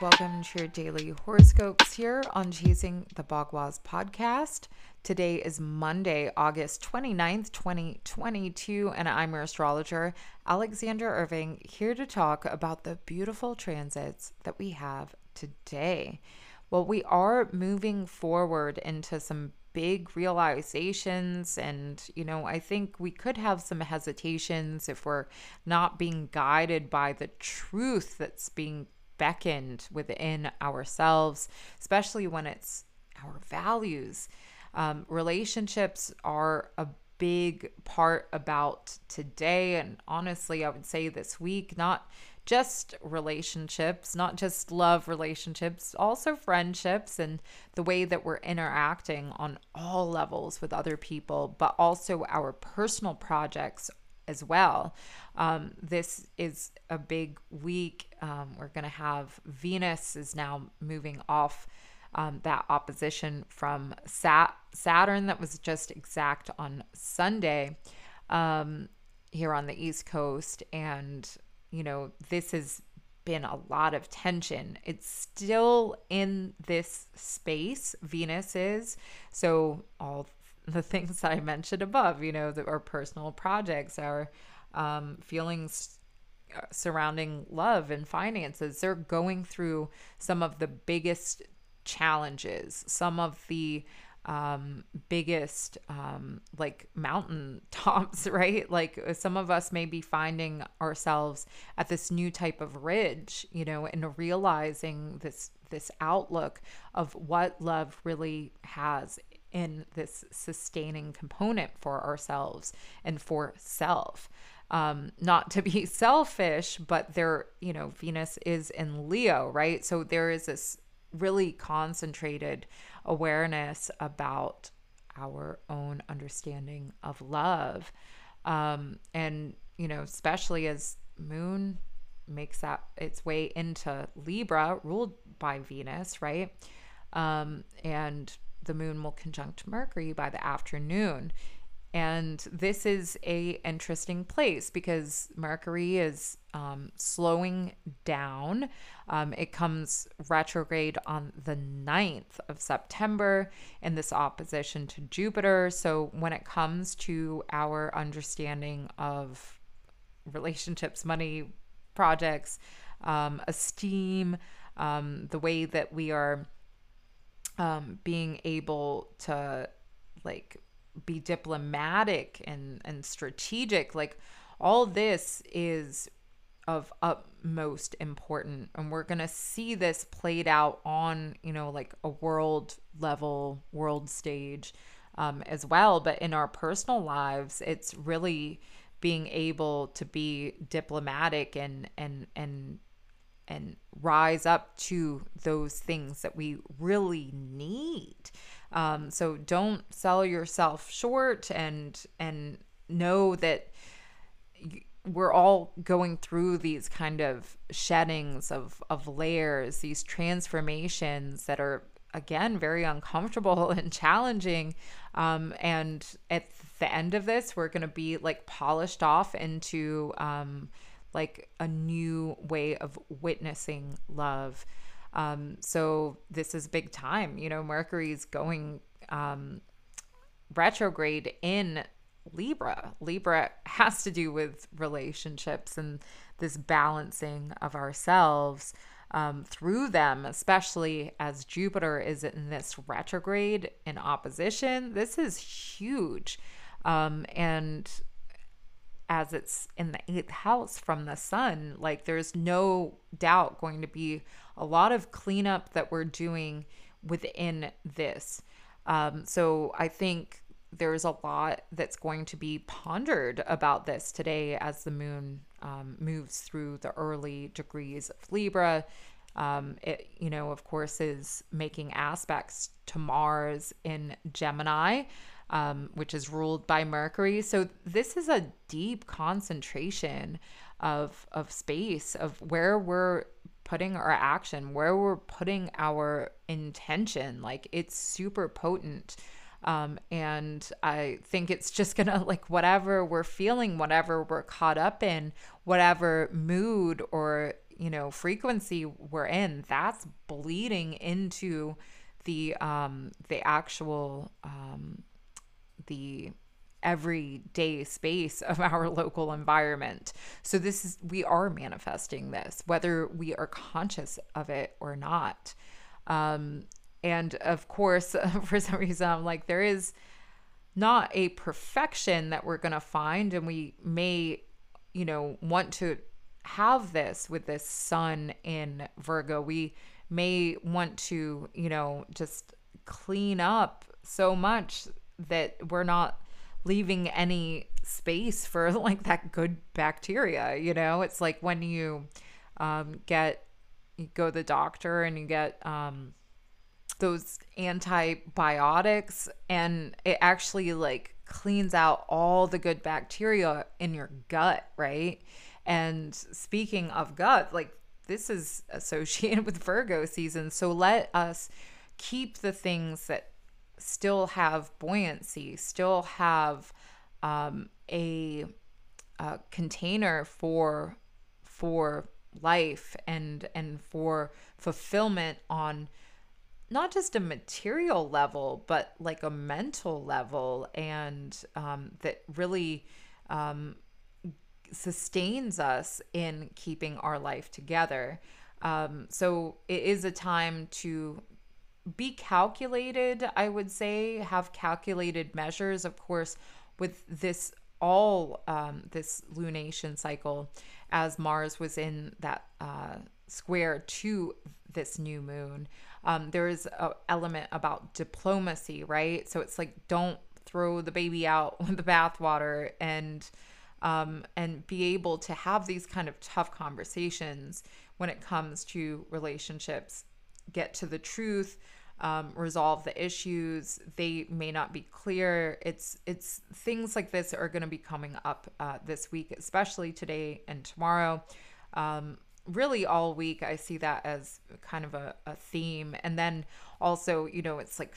Welcome to your daily horoscopes here on Chasing the Bagua's podcast. Today is Monday, August 29th, 2022, and I'm your astrologer, Alexander Irving, here to talk about the beautiful transits that we have today. Well, we are moving forward into some big realizations and you know i think we could have some hesitations if we're not being guided by the truth that's being beckoned within ourselves especially when it's our values. Um, relationships are a big part about today and honestly i would say this week not just relationships, not just love relationships, also friendships and the way that we're interacting on all levels with other people, but also our personal projects as well. Um, this is a big week. Um, we're going to have Venus is now moving off um, that opposition from Sat- Saturn that was just exact on Sunday um, here on the East Coast. And you know, this has been a lot of tension. It's still in this space, Venus is. So, all the things that I mentioned above, you know, that our personal projects, our um, feelings uh, surrounding love and finances, they're going through some of the biggest challenges, some of the um, biggest um, like mountain tops, right? Like uh, some of us may be finding ourselves at this new type of ridge, you know, and realizing this this outlook of what love really has in this sustaining component for ourselves and for self. Um, not to be selfish, but there, you know, Venus is in Leo, right? So there is this really concentrated awareness about our own understanding of love. Um, and, you know, especially as Moon makes that its way into Libra, ruled by Venus, right? Um, and the moon will conjunct Mercury by the afternoon. And this is a interesting place because mercury is um, slowing down. Um, it comes retrograde on the 9th of september in this opposition to jupiter. So when it comes to our understanding of relationships money projects um, esteem um, the way that we are um, being able to like be diplomatic and and strategic like all this is of utmost important and we're going to see this played out on you know like a world level world stage um, as well. But in our personal lives it's really being able to be diplomatic and and and and rise up to those things that we really need um, so don't sell yourself short and and know that we're all going through these kind of sheddings of of layers, these transformations that are again very uncomfortable and challenging. Um, and at the end of this, we're gonna be like polished off into um, like a new way of witnessing love. Um, so this is big time. You know, Mercury's going um, retrograde in Libra. Libra has to do with relationships and this balancing of ourselves um, through them, especially as Jupiter is in this retrograde in opposition. This is huge. Um, and as it's in the eighth house from the sun, like there's no doubt going to be a lot of cleanup that we're doing within this. Um, so I think there's a lot that's going to be pondered about this today as the moon um, moves through the early degrees of Libra. Um, it, you know, of course, is making aspects to Mars in Gemini, um, which is ruled by Mercury. So this is a deep concentration of of space of where we're putting our action, where we're putting our intention. Like it's super potent. Um, and I think it's just gonna like whatever we're feeling, whatever we're caught up in, whatever mood or you know frequency we're in that's bleeding into the um the actual um the everyday space of our local environment. So this is we are manifesting this whether we are conscious of it or not. Um and of course for some reason I'm like there is not a perfection that we're going to find and we may you know want to have this with this sun in Virgo. We may want to, you know, just clean up so much that we're not leaving any space for like that good bacteria, you know? It's like when you um, get, you go to the doctor and you get um, those antibiotics and it actually like cleans out all the good bacteria in your gut, right? And speaking of gut, like this is associated with Virgo season. So let us keep the things that still have buoyancy, still have um, a, a container for for life and and for fulfillment on not just a material level but like a mental level and um, that really um, sustains us in keeping our life together. Um, so it is a time to be calculated, I would say, have calculated measures. Of course, with this all um, this lunation cycle, as Mars was in that uh, square to this new moon, um, there is an element about diplomacy, right? So it's like don't throw the baby out with the bathwater and um, and be able to have these kind of tough conversations when it comes to relationships get to the truth, um, resolve the issues. They may not be clear. It's it's things like this are going to be coming up uh, this week, especially today and tomorrow. Um, really, all week I see that as kind of a, a theme, and then also you know it's like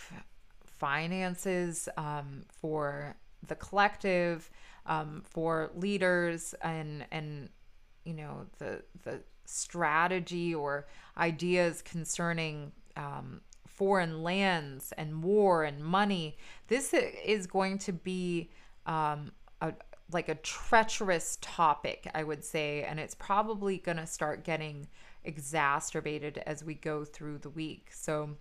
finances um, for the collective, um, for leaders, and and you know the the strategy or ideas concerning um, foreign lands and war and money. This is going to be um, a, like a treacherous topic, I would say, and it's probably going to start getting exacerbated as we go through the week. So,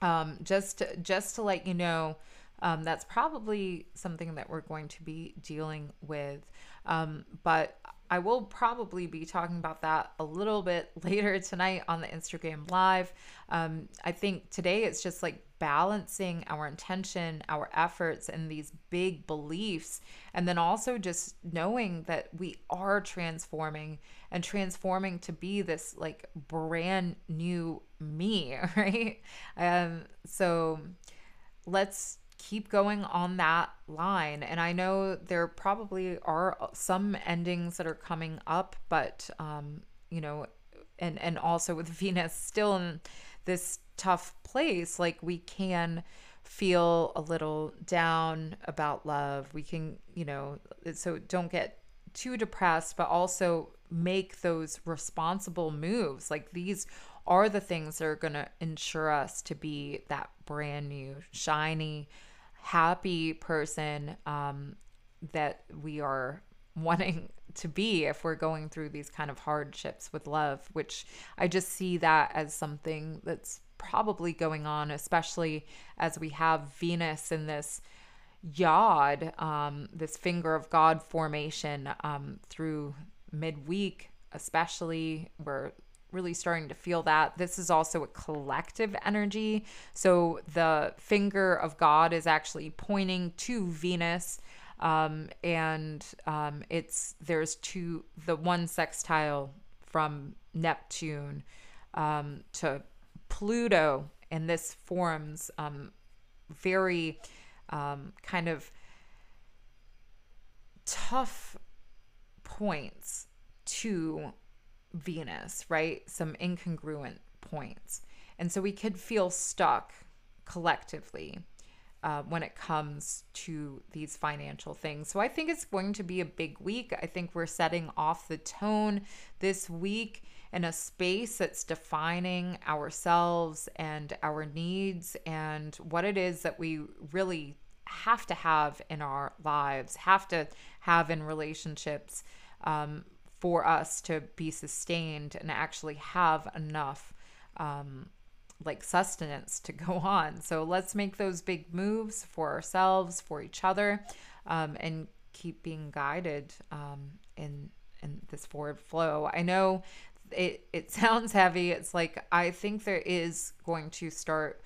um, just just to let you know, um, that's probably something that we're going to be dealing with. Um, but I will probably be talking about that a little bit later tonight on the Instagram Live. Um, I think today it's just like balancing our intention, our efforts, and these big beliefs. And then also just knowing that we are transforming and transforming to be this like brand new me, right? Um, so let's keep going on that line. And I know there probably are some endings that are coming up, but um, you know, and and also with Venus still in this tough place, like we can feel a little down about love. We can, you know, so don't get too depressed, but also make those responsible moves. Like these are the things that are going to ensure us to be that brand new, shiny, happy person um, that we are wanting to be if we're going through these kind of hardships with love, which I just see that as something that's probably going on, especially as we have Venus in this yod, um, this finger of God formation um, through midweek, especially. We're really starting to feel that. This is also a collective energy. So the finger of God is actually pointing to Venus. Um, and um, it's there's two the one sextile from Neptune um, to Pluto, and this forms um, very um, kind of tough points to Venus, right? Some incongruent points. And so we could feel stuck collectively uh, when it comes to these financial things. So I think it's going to be a big week. I think we're setting off the tone this week. in a space that's defining ourselves and our needs and what it is that we really have to have in our lives, have to have in relationships um, for us to be sustained and actually have enough um, like sustenance to go on. So let's make those big moves for ourselves, for each other, um, and keep being guided um, in in this forward flow. I know it it sounds heavy. It's like I think there is going to start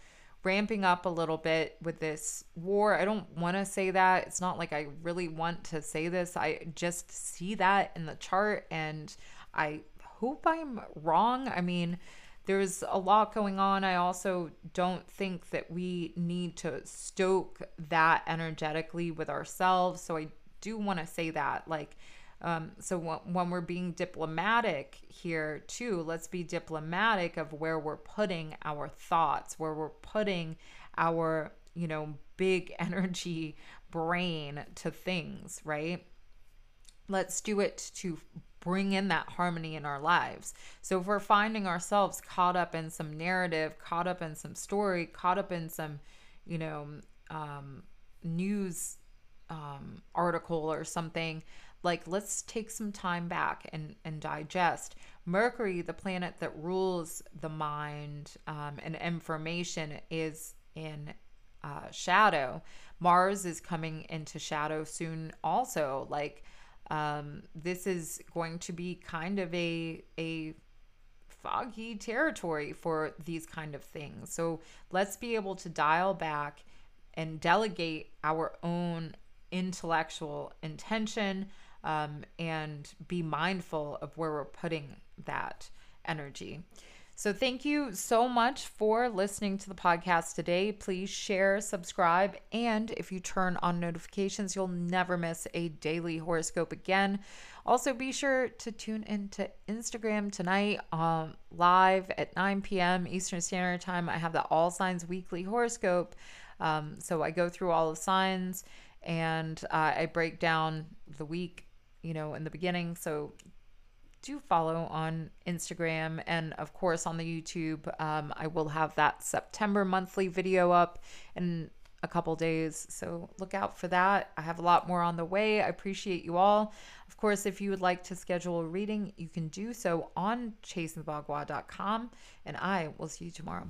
ramping up a little bit with this war. I don't want to say that. It's not like I really want to say this. I just see that in the chart and I hope I'm wrong. I mean, there's a lot going on. I also don't think that we need to stoke that energetically with ourselves. So I do want to say that. Like, um, so when we're being diplomatic here too, let's be diplomatic of where we're putting our thoughts, where we're putting our, you know, big energy brain to things, right? Let's do it to bring in that harmony in our lives. So if we're finding ourselves caught up in some narrative, caught up in some story, caught up in some, you know, um, news um, article or something, like let's take some time back and and digest. Mercury the planet that rules the mind um, and information is in uh, shadow. Mars is coming into shadow soon also like um, this is going to be kind of a a foggy territory for these kind of things. So let's be able to dial back and delegate our own intellectual intention um, and be mindful of where we're putting that energy. So, thank you so much for listening to the podcast today. Please share, subscribe, and if you turn on notifications, you'll never miss a daily horoscope again. Also, be sure to tune into Instagram tonight um, live at 9 p.m. Eastern Standard Time. I have the All Signs Weekly Horoscope. Um, so, I go through all the signs and uh, I break down the week you know, in the beginning. So do follow on Instagram and, of course, on the YouTube. Um, I will have that September monthly video up in a couple days. So look out for that. I have a lot more on the way. I appreciate you all. Of course, if you would like to schedule a reading, you can do so on chasingthebagua.com. And I will see you tomorrow.